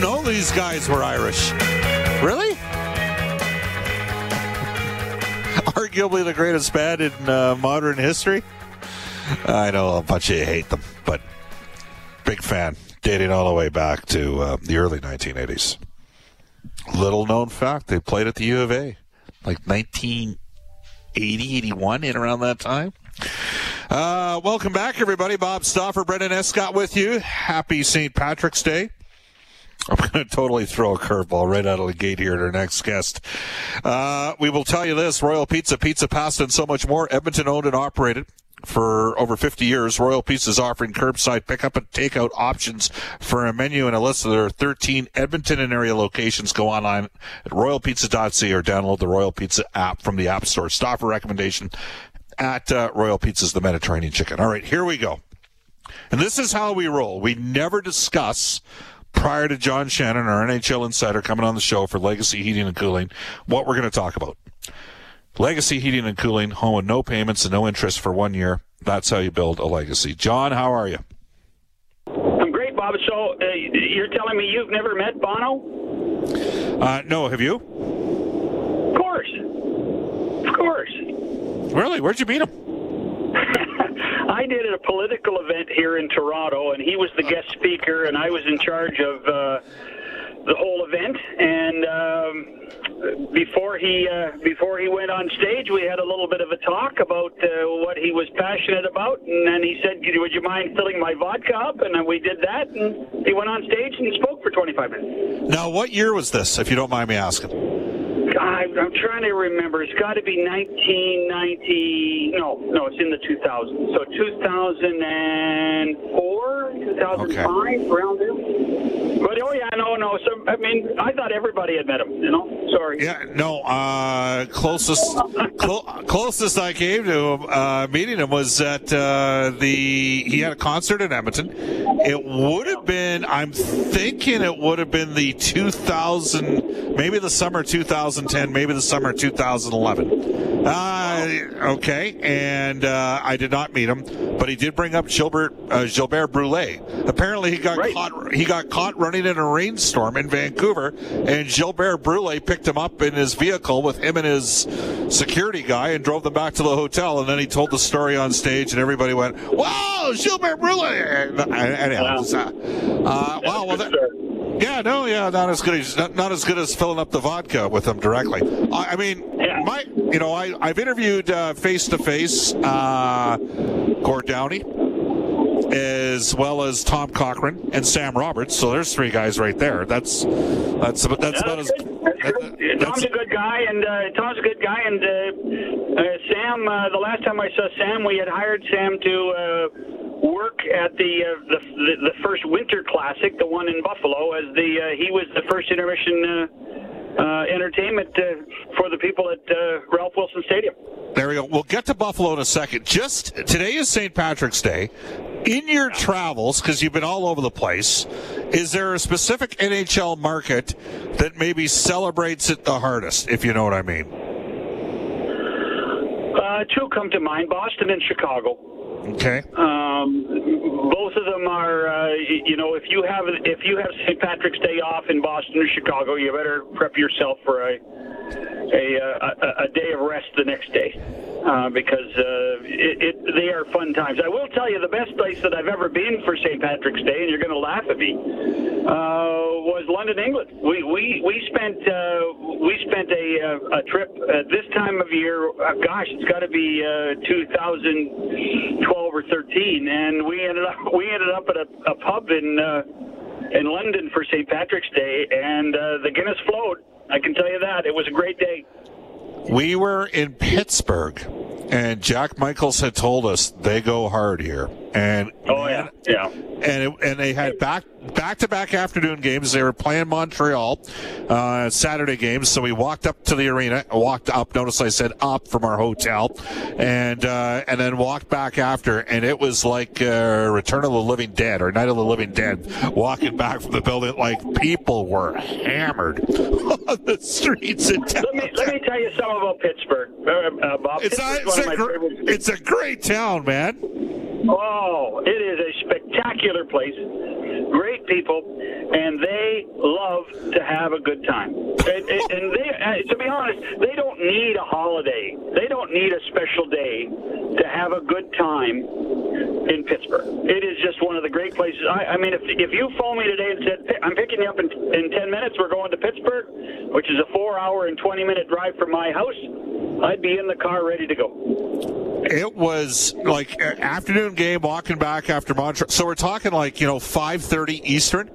Didn't know these guys were Irish. Really? Arguably the greatest band in uh, modern history. I know a bunch of you hate them, but big fan. Dating all the way back to uh, the early 1980s. Little known fact, they played at the U of A, like 1980, 81, in around that time. Uh, welcome back, everybody. Bob Stauffer, Brendan Escott with you. Happy St. Patrick's Day. I'm going to totally throw a curveball right out of the gate here to our next guest. Uh, we will tell you this Royal Pizza, Pizza Pasta, and so much more. Edmonton owned and operated for over 50 years. Royal Pizza is offering curbside pickup and takeout options for a menu and a list of their 13 Edmonton and area locations. Go online at royalpizza.ca or download the Royal Pizza app from the App Store. Stop a recommendation at uh, Royal Pizza's The Mediterranean Chicken. All right, here we go. And this is how we roll. We never discuss prior to John Shannon, our NHL insider, coming on the show for Legacy Heating and Cooling, what we're going to talk about. Legacy Heating and Cooling, home with no payments and no interest for one year. That's how you build a legacy. John, how are you? I'm great, Bob. So uh, you're telling me you've never met Bono? Uh, no, have you? Of course. Of course. Really? Where'd you meet him? I did a political event here in Toronto, and he was the guest speaker, and I was in charge of uh, the whole event. And um, before he uh, before he went on stage, we had a little bit of a talk about uh, what he was passionate about, and then he said, "Would you mind filling my vodka up?" And we did that, and he went on stage and spoke for 25 minutes. Now, what year was this, if you don't mind me asking? I, I'm trying to remember. It's got to be 1990. No, no, it's in the 2000s. So 2004, 2005, around there. But oh yeah, no, no. So I mean, I thought everybody had met him. You know, sorry. Yeah, no. Uh, closest, clo- closest I came to him, uh, meeting him was at uh, the. He had a concert in Edmonton. It would have been. I'm thinking it would have been the 2000, maybe the summer 2010, maybe the summer 2011. Uh, okay, and uh, I did not meet him, but he did bring up Gilbert uh, Gilbert Brule. Apparently, he got Right. caught. He got caught running in a rainstorm in Vancouver, and Gilbert Brule picked him up in his vehicle with him and his security guy and drove them back to the hotel. And then he told the story on stage, and everybody went, "Wow, Gilbert Brule!" And, anyhow, Wow. uh, uh, wow, well, that, yeah, no, yeah, not as good as not, not as good as filling up the vodka with them directly. I, I mean, Yeah. my, you know, I I've interviewed face to face Gord Downie as well as Tom Cochrane and Sam Roberts. So there's three guys right there. That's that's about, that's about as. Tom's a good guy, and uh, Tom's a good guy, and uh, uh, Sam. Uh, the last time I saw Sam, we had hired Sam to uh, work at the, uh, the the the first Winter Classic, the one in Buffalo, as the uh, he was the first intermission uh, uh, entertainment uh, for the people at uh, Ralph Wilson Stadium. There we go. We'll get to Buffalo in a second. Just today is St. Patrick's Day. In your travels, because you've been all over the place, is there a specific NHL market that maybe celebrates it the hardest, if you know what I mean? Uh, two come to mind: Boston and Chicago. Okay. Um, both of them are, uh, you know, if you have if you have St. Patrick's Day off in Boston or Chicago, you better prep yourself for a a, a, a day of rest the next day uh, because uh, it, it, they are fun times. I will tell you the best place that I've ever been for St. Patrick's Day, and you're going to laugh at me, uh, was London, England. We we we spent uh, we spent a a trip at this time of year. Uh, gosh, it's got to be uh, 2012 or 13, and we ended up we ended up at a, a pub in. Uh, in London for St. Patrick's Day, and uh, the Guinness flowed. I can tell you that. It was a great day. We were in Pittsburgh, and Jack Michaels had told us they go hard here. And oh yeah, yeah. And it, and they had back back to back afternoon games. They were playing Montreal uh, Saturday games. So we walked up to the arena, walked up. Notice I said up from our hotel, and uh, and then walked back after. And it was like uh, Return of the Living Dead or Night of the Living Dead. Walking back from the building, like people were hammered on the streets in town. Let me let me tell you something about Pittsburgh, uh, uh, Bob. It's, a, it's, a gr- it's a great town, man. Oh, it spectacular place. Great people, and they love to have a good time. And, and they, uh, to be honest, they don't need a holiday. They don't need a special day to have a good time in Pittsburgh. It is just one of the great places. I, I mean, if, if you phone me today and said, I'm picking you up in, in 10 minutes, we're going to Pittsburgh, which is a four hour and 20 minute drive from my house, I'd be in the car ready to go. It was like afternoon game, walking back after Montreal. So we're talking like you know 5:30 Eastern,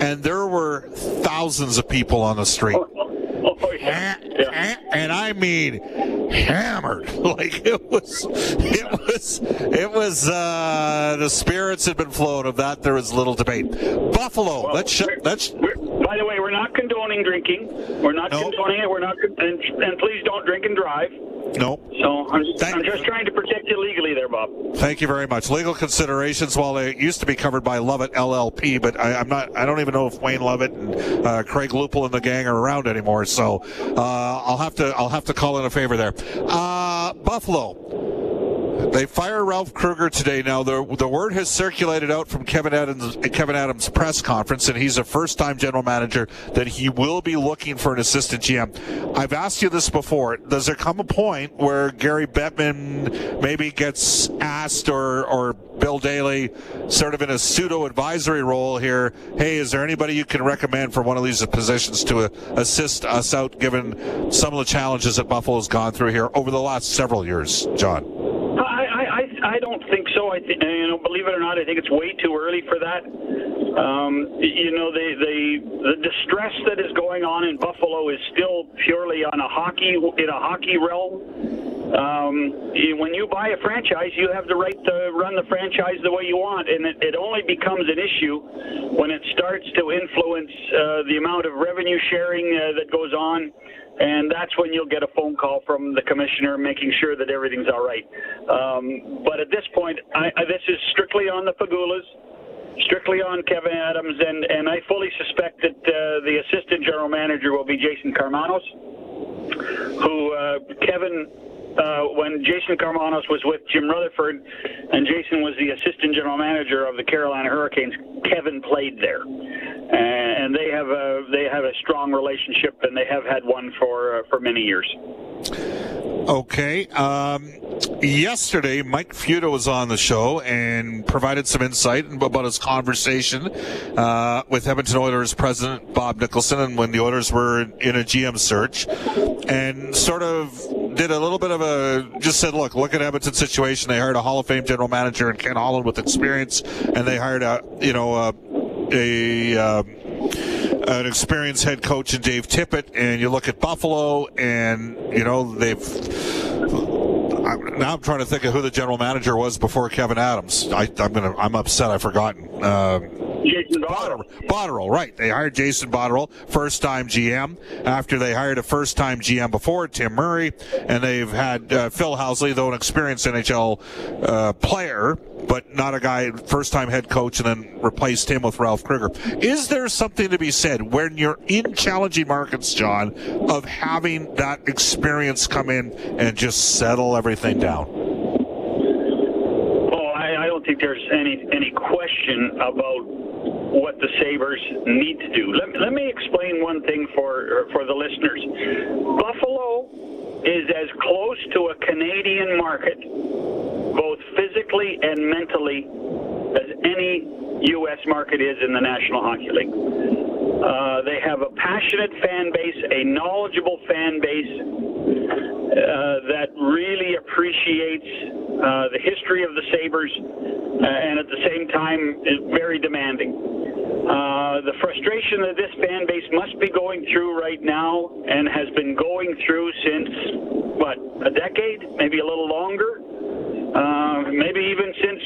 and there were thousands of people on the street. Oh, yeah. yeah. And I mean hammered. Like it was, it was, it was. Uh, the spirits had been flown. Of that, there was little debate. Buffalo. Well, let's. Sh- let's. By the way, we're condoning drinking. We're not nope. condoning it. We're not. And, and please don't drink and drive. Nope. So I'm just, I'm just trying to protect you legally there, Bob. Thank you very much. Legal considerations, while they used to be covered by Lovett LLP, but I, am not. I don't even know if Wayne Lovett and uh, Craig Lupul and the gang are around anymore. So uh, I'll have to. I'll have to call in a favor there. Uh, Buffalo. They fire Ralph Krueger today. Now the the word has circulated out from Kevyn Adams Kevyn Adams press conference, and he's a first time general manager that he will be looking for an assistant GM. I've asked you this before. Does there come a point where Gary Bettman maybe gets asked or or Bill Daly sort of in a pseudo advisory role here? Hey, is there anybody you can recommend for one of these positions to uh, assist us out, given some of the challenges that Buffalo's gone through here over the last several years, John? I don't think so. I think you know, believe it or not, I think it's way too early for that. Um, you know, the, the the distress that is going on in Buffalo is still purely on a hockey in a hockey realm. Um, when you buy a franchise, you have the right to run the franchise the way you want, and it, it only becomes an issue when it starts to influence uh, the amount of revenue sharing uh, that goes on and that's when you'll get a phone call from the commissioner making sure that everything's all right. Um, but at this point, I, I, this is strictly on the Pegulas, strictly on Kevyn Adams, and, and I fully suspect that uh, the assistant general manager will be Jason Karmanos, who uh, Kevyn uh, when Jason Karmanos was with Jim Rutherford, and Jason was the assistant general manager of the Carolina Hurricanes. Kevyn played there, and they have a they have a strong relationship, and they have had one for uh, for many years. Okay. Um, yesterday, Mike Futa was on the show and provided some insight about his conversation uh, with Edmonton Oilers president Bob Nicholson, and when the Oilers were in a GM search, and sort of did a little bit of a just said, look, look at Edmonton's situation. They hired a Hall of Fame general manager and Ken Holland with experience, and they hired a you know a, a um, an experienced head coach in Dave Tippett, and you look at Buffalo, and you know they've. Now I'm trying to think of who the general manager was before Kevyn Adams. I, am gonna. I'm upset. I've forgotten. Um, Jason Botterill. Botterill, right. They hired Jason Botterill, first time GM, after they hired a first time GM before, Tim Murray, and they've had uh, Phil Housley, though an experienced NHL uh, player, but not a guy, first time head coach, and then replaced him with Ralph Krueger. Is there something to be said when you're in challenging markets, John, of having that experience come in and just settle everything down? Think there's any any question about what the Sabres need to do. Let, let me explain one thing for for the listeners. Buffalo is as close to a Canadian market, both physically and mentally, as any U.S. market is in the National Hockey League. Uh, they have a passionate fan base, a knowledgeable fan base uh, that really appreciates uh, the history of the Sabres uh, and at the same time is very demanding. Uh, the frustration that this fan base must be going through right now and has been going through since, what, a decade? Maybe a little longer? Uh, maybe even since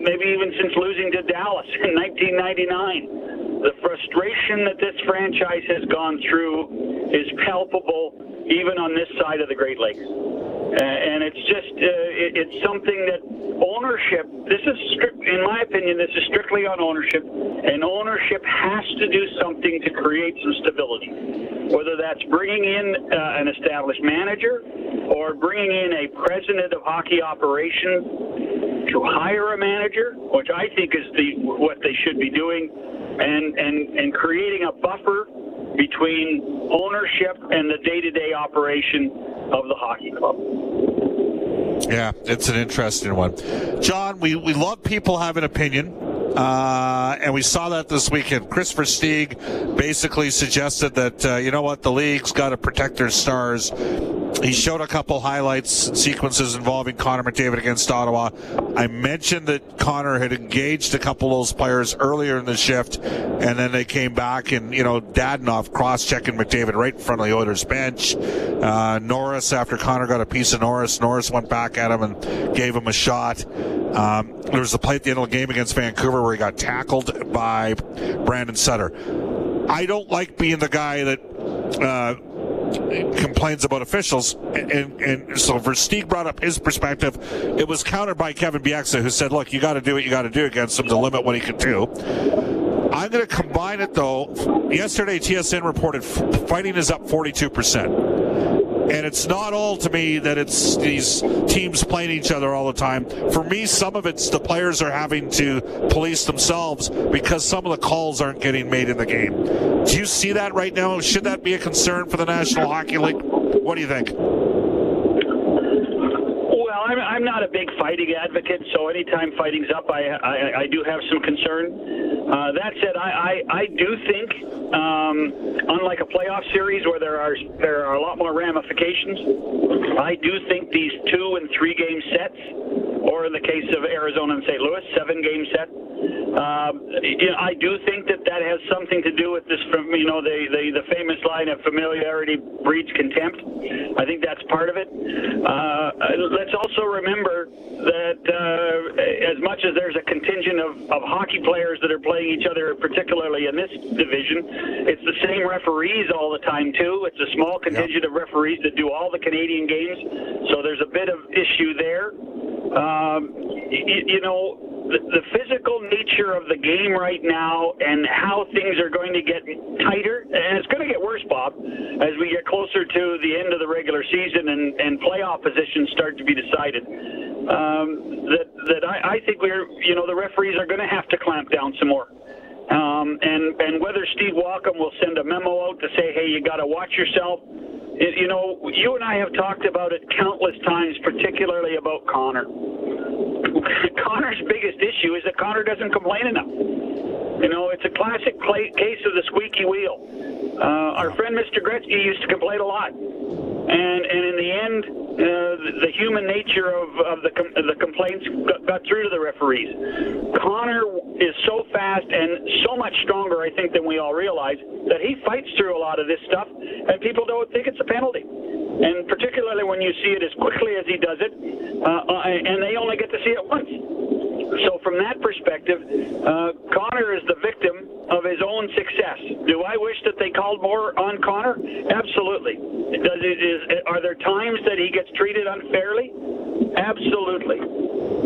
maybe even since losing to Dallas in 1999. The frustration that this franchise has gone through is palpable, even on this side of the Great Lakes. And it's just uh, it, it's something that ownership. This is strict, in my opinion, this is strictly on ownership, and ownership has to do something to create some stability. Whether that's bringing in uh, an established manager or bringing in a president of hockey operations to hire a manager, which I think is the what they should be doing, and and and creating a buffer between ownership and the day-to-day operation of the hockey club. Yeah, it's an interesting one. John, we, we love people have an opinion. Uh, and we saw that this weekend. Kris Versteeg basically suggested that, uh, you know what, the league's got to protect their stars. He showed a couple highlights sequences involving Connor McDavid against Ottawa. I mentioned that Connor had engaged a couple of those players earlier in the shift, and then they came back and, you know, Dadonov cross checking McDavid right in front of the Oilers bench. Uh, Norris, after Connor got a piece of Norris, Norris went back at him and gave him a shot. Um, there was a play at the end of the game against Vancouver where he got tackled by Brandon Sutter. I don't like being the guy that uh, complains about officials, and, and, and so Versteeg brought up his perspective. It was countered by Kevin Bieksa, who said, "Look, you got to do what you got to do against him to limit what he can do." I'm going to combine it though. Yesterday, TSN reported fighting is up 42 percent. And it's not all to me that it's these teams playing each other all the time. For me, some of it's the players are having to police themselves because some of the calls aren't getting made in the game. Do you see that right now? Should that be a concern for the National Hockey League? What do you think? I'm not a big fighting advocate, so anytime fighting's up, I, I, I do have some concern. Uh, that said, I, I, I do think, um, unlike a playoff series where there are there are a lot more ramifications, I do think these two and three game sets, or in the case of Arizona and St. Louis, seven game set, um, you know, I do think that that has something to do with this. From you know, the, the the famous line of familiarity breeds contempt. I think that's part of it. Uh, let's also remember that uh, as much as there's a contingent of, of hockey players that are playing each other, particularly in this division, it's the same referees all the time too. It's a small contingent yep. of referees that do all the Canadian games, so there's a bit of issue there. Um, you, you know, the, the physical nature of the game right now and how things are going to get tighter, and it's going to get worse, Bob, as we get closer to the end of the regular season and, and playoff positions start to be decided. Um, that that I, I think we're, you know, the referees are going to have to clamp down some more. Um, and and whether Steve Walkom will send a memo out to say, hey, you got to watch yourself. It, you know, you and I have talked about it countless times, particularly about Connor. Connor's biggest issue is that Connor doesn't complain enough. You know, it's a classic play, case of the squeaky wheel. Uh, our friend Mr. Gretzky used to complain a lot, and and in the end, uh, the, human nature of, of the com- the complaints got, got through to the referees. Connor is so fast and so much stronger, I think, than we all realize that he fights through a lot of this stuff, and people don't think it's a penalty. and particularly when you see it as quickly as he does it, uh, uh, and they only get to see it once. So from that perspective, uh, Connor is the victim of his own success. Do I wish that they called more on Connor? Absolutely. Does it is are there times that he gets treated unfairly? Absolutely.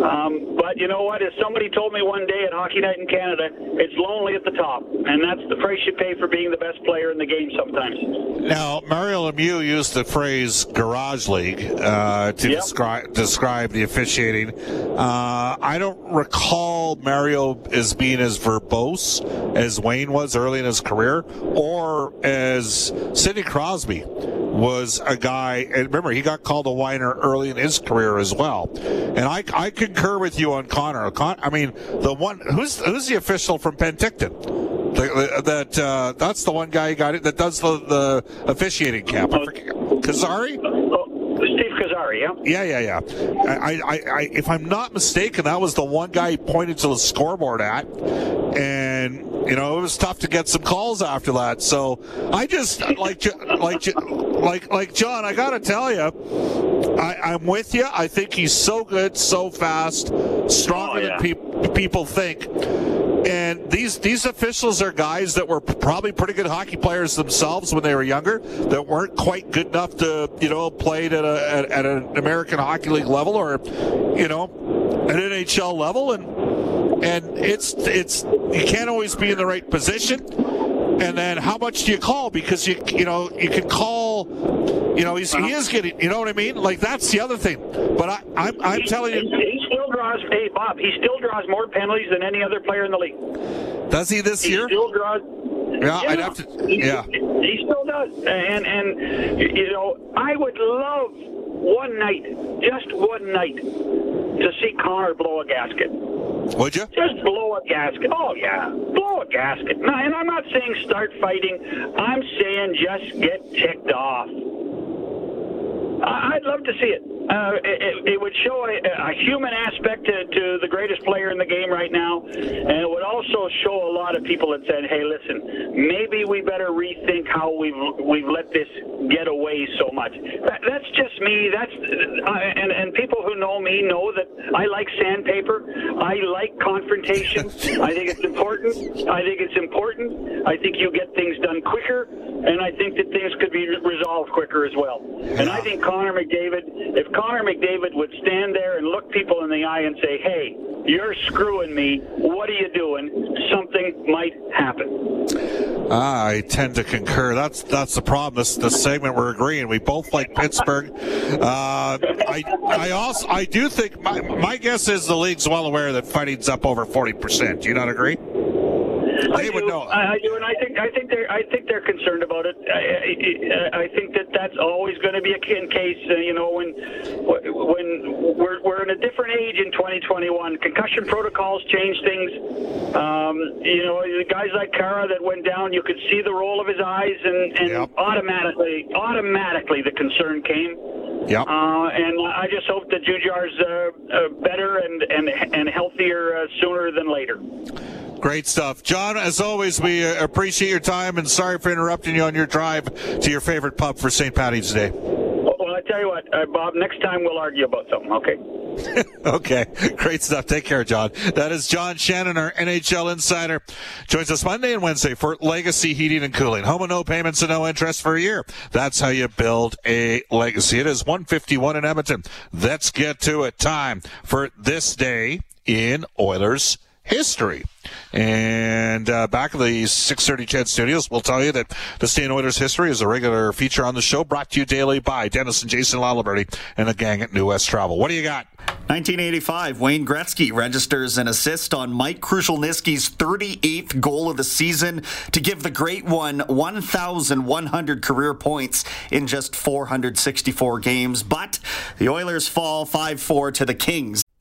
Um, but you know what? As somebody told me one day at Hockey Night in Canada, it's lonely at the top, and that's the price you pay for being the best player in the game sometimes. Now, Mario Lemieux used the phrase "garage league" uh, to Yep. describe describe the officiating. Uh, I don't recall Mario as being as verbose as Wayne was early in his career, or as Sidney Crosby was a guy. And remember, he got called a whiner early in his career as well. And I, I concur with you on Connor. Con, I mean, the one who's who's the official from Penticton? The, that uh, that's the one guy who got it that does the, the officiating camp. I forget- Kazari? Yeah. Yeah, yeah. I, I, I, if I'm not mistaken, that was the one guy he pointed to the scoreboard at, and you know it was tough to get some calls after that. So I just like, like, like, like John. I got to tell you, I, I'm with you. I think he's so good, so fast, stronger Oh, yeah. than peop people think. And these these officials are guys that were probably pretty good hockey players themselves when they were younger, that weren't quite good enough to you know played at a at, at an American Hockey League level or you know an NHL level, and and it's it's you can't always be in the right position. And then how much do you call? Because you you know you can call. You know he's, he uh-huh. is getting. You know what I mean? Like that's the other thing. But I, I'm I'm telling you, he still draws. Hey, Bob, he still draws more penalties than any other player in the league. does he this He year? still draws. Yeah, I'd have to- He- yeah. he still does. And and you know, I would love one night, just one night, to see Connor blow a gasket. Would you? Just blow a gasket. Oh yeah, blow a gasket. No, and I'm not saying start fighting. I'm saying just get ticked off. I- I'd love to see it. Uh, it, it- it would show a, a human aspect to, to the greatest player in the game right now, and it would also show a lot of people that said, "Hey, listen, maybe we better rethink how we've we've let this get away so much." That, that's just me. That's uh, and and people who know me know that I like sandpaper. I like confrontation. I think it's important. I think it's important. I think you get things done quicker, and I think that things could be resolved quicker as well. And I think Connor McDavid, if Connor McDavid would stand there and look people in the eye and say, "Hey, you're screwing me. What are you doing?" Something might happen. Ah, I tend to concur. That's that's the problem. This this segment we're agreeing. We both like Pittsburgh. Uh, I I also I do think my my guess is the league's well aware that fighting's up over forty percent. Do you not agree? I would do. know. I, I do, and I think I think they're I think they're concerned about it. I, I, I think that that's always going to be a in case uh, you know when when we're we're in a different age in 2021. Concussion protocols change things. Um, you know, the guys like Khaira that went down, you could see the roll of his eyes, and and Yep. automatically automatically the concern came. Yep. Uh, and I just hope that Jujhar's uh, uh, better and and and healthier uh, sooner than later. Great stuff, John. As always, we uh, appreciate your time and sorry for interrupting you on your drive to your favorite pub for St. Patty's Day. Tell you what, uh, Bob. Next time we'll argue about something. Okay. Okay, great stuff. Take care, John. That is John Shannon, our NHL insider. Joins us Monday and Wednesday for Legacy Heating and Cooling. Home and no payments and no interest for a year. That's how you build a legacy. It is 151 in Edmonton. Let's get to it. Time for this day in Oilers history. And uh, back at the 630 CHED Studios, we'll tell you that the Stay in Oilers history is a regular feature on the show, brought to you daily by Dennis and Jason Laliberty and the gang at New West Travel. What do you got? 1985, Wayne Gretzky registers an assist on Mike Krushelnyski's 38th goal of the season to give the Great One 1,100 career points in just 464 games. But the Oilers fall 5-4 to the Kings.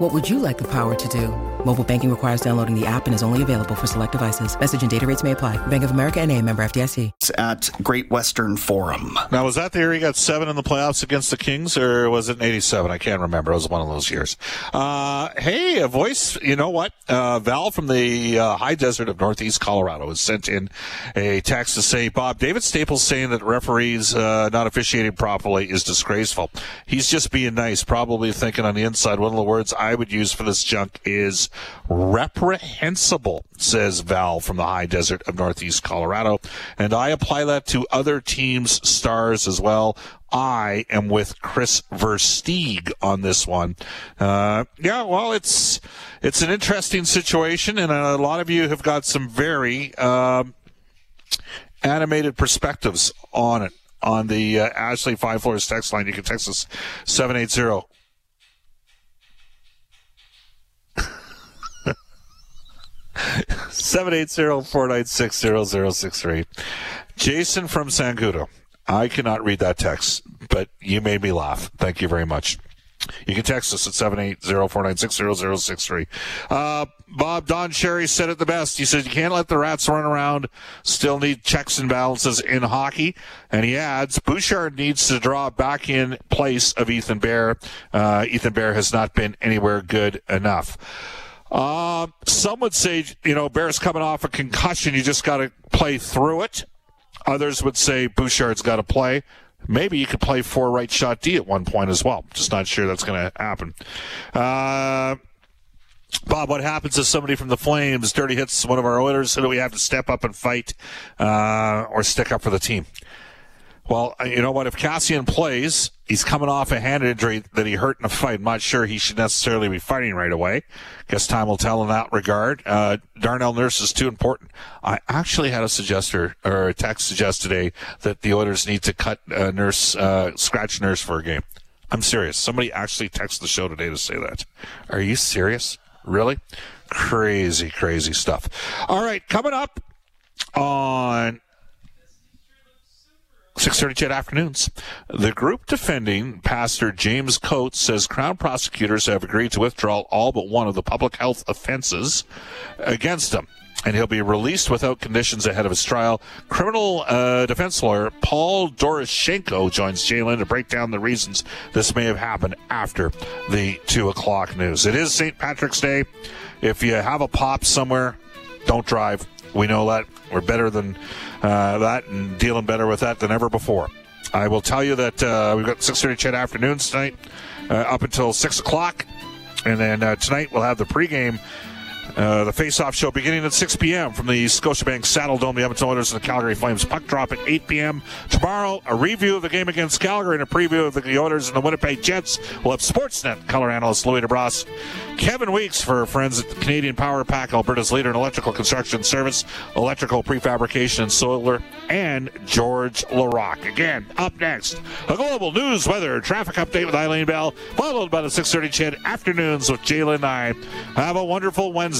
What would you like the power to do? Mobile banking requires downloading the app and is only available for select devices. Message and data rates may apply. Bank of America and a member FDIC. At Great Western Forum. Now, was that the year he got seven in the playoffs against the Kings, or was it in 87? I can't remember. It was one of those years. Uh, hey, a voice, you know what? Uh, Val from the uh, high desert of northeast Colorado has sent in a text to say, Bob, David Staples saying that referees uh, not officiating properly is disgraceful. He's just being nice, probably thinking on the inside. One of the words I would use for this junk is reprehensible, says Val from the high desert of northeast Colorado. And I apply that to other teams' stars as well. I am with Kris Versteeg on this one. Uh, yeah, well, it's it's an interesting situation, and a lot of you have got some very um, animated perspectives on it. On the uh, Ashley Five Floors text line, you can text us seven eight zero. 780-496-0063. Jason from Sangudo. I cannot read that text, but you made me laugh. Thank you very much. You can text us at 780-496-0063. Uh, Bob, Don Cherry said it the best. He said, you can't let the rats run around. Still need checks and balances in hockey. And he adds, Bouchard needs to draw back in place of Ethan Bear. Uh, Ethan Bear has not been anywhere good enough. Uh, some would say, you know, Bear's coming off a concussion. You just got to play through it. Others would say Bouchard's got to play. Maybe you could play four right shot D at one point as well. Just not sure that's going to happen. Uh, Bob, what happens if somebody from the Flames dirty hits one of our Oilers? So do we have to step up and fight uh, or stick up for the team? Well, uh, you know what? If Kassian plays, he's coming off a hand injury that he hurt in a fight. I'm not sure he should necessarily be fighting right away. Guess time will tell in that regard. Uh, Darnell Nurse is too important. I actually had a suggester or a text suggest today that the Oilers need to cut uh, Nurse, uh, scratch Nurse for a game. I'm serious. Somebody actually texted the show today to say that. Are you serious? Really? Crazy, crazy stuff. All right, coming up on 6.30 CHED afternoons. The group defending Pastor James Coates says Crown prosecutors have agreed to withdraw all but one of the public health offenses against him. And he'll be released without conditions ahead of his trial. Criminal uh, defense lawyer Paul Doroshenko joins Jalen to break down the reasons this may have happened after the 2 o'clock news. It is St. Patrick's Day. If you have a pop somewhere, don't drive. We know that. We're better than uh, that and dealing better with that than ever before. I will tell you that uh, we've got 6.30 CHED afternoons tonight uh, up until 6 o'clock. And then uh, tonight we'll have the pregame uh, the face-off show beginning at 6 p.m. from the Scotiabank Saddledome, the Edmonton Oilers and the Calgary Flames. Puck drop at 8 p.m. Tomorrow, a review of the game against Calgary and a preview of the Oilers and the Winnipeg Jets. We'll have Sportsnet color analyst Louie DeBrusk. Kevin Weekes for friends at the Canadian Power Pack, Alberta's leader in electrical construction service, electrical prefabrication and solar, and George Laraque. Again, up next, a global news weather traffic update with Eileen Bell, followed by the 6.30 CHED afternoons with Jalen and I. Have a wonderful Wednesday.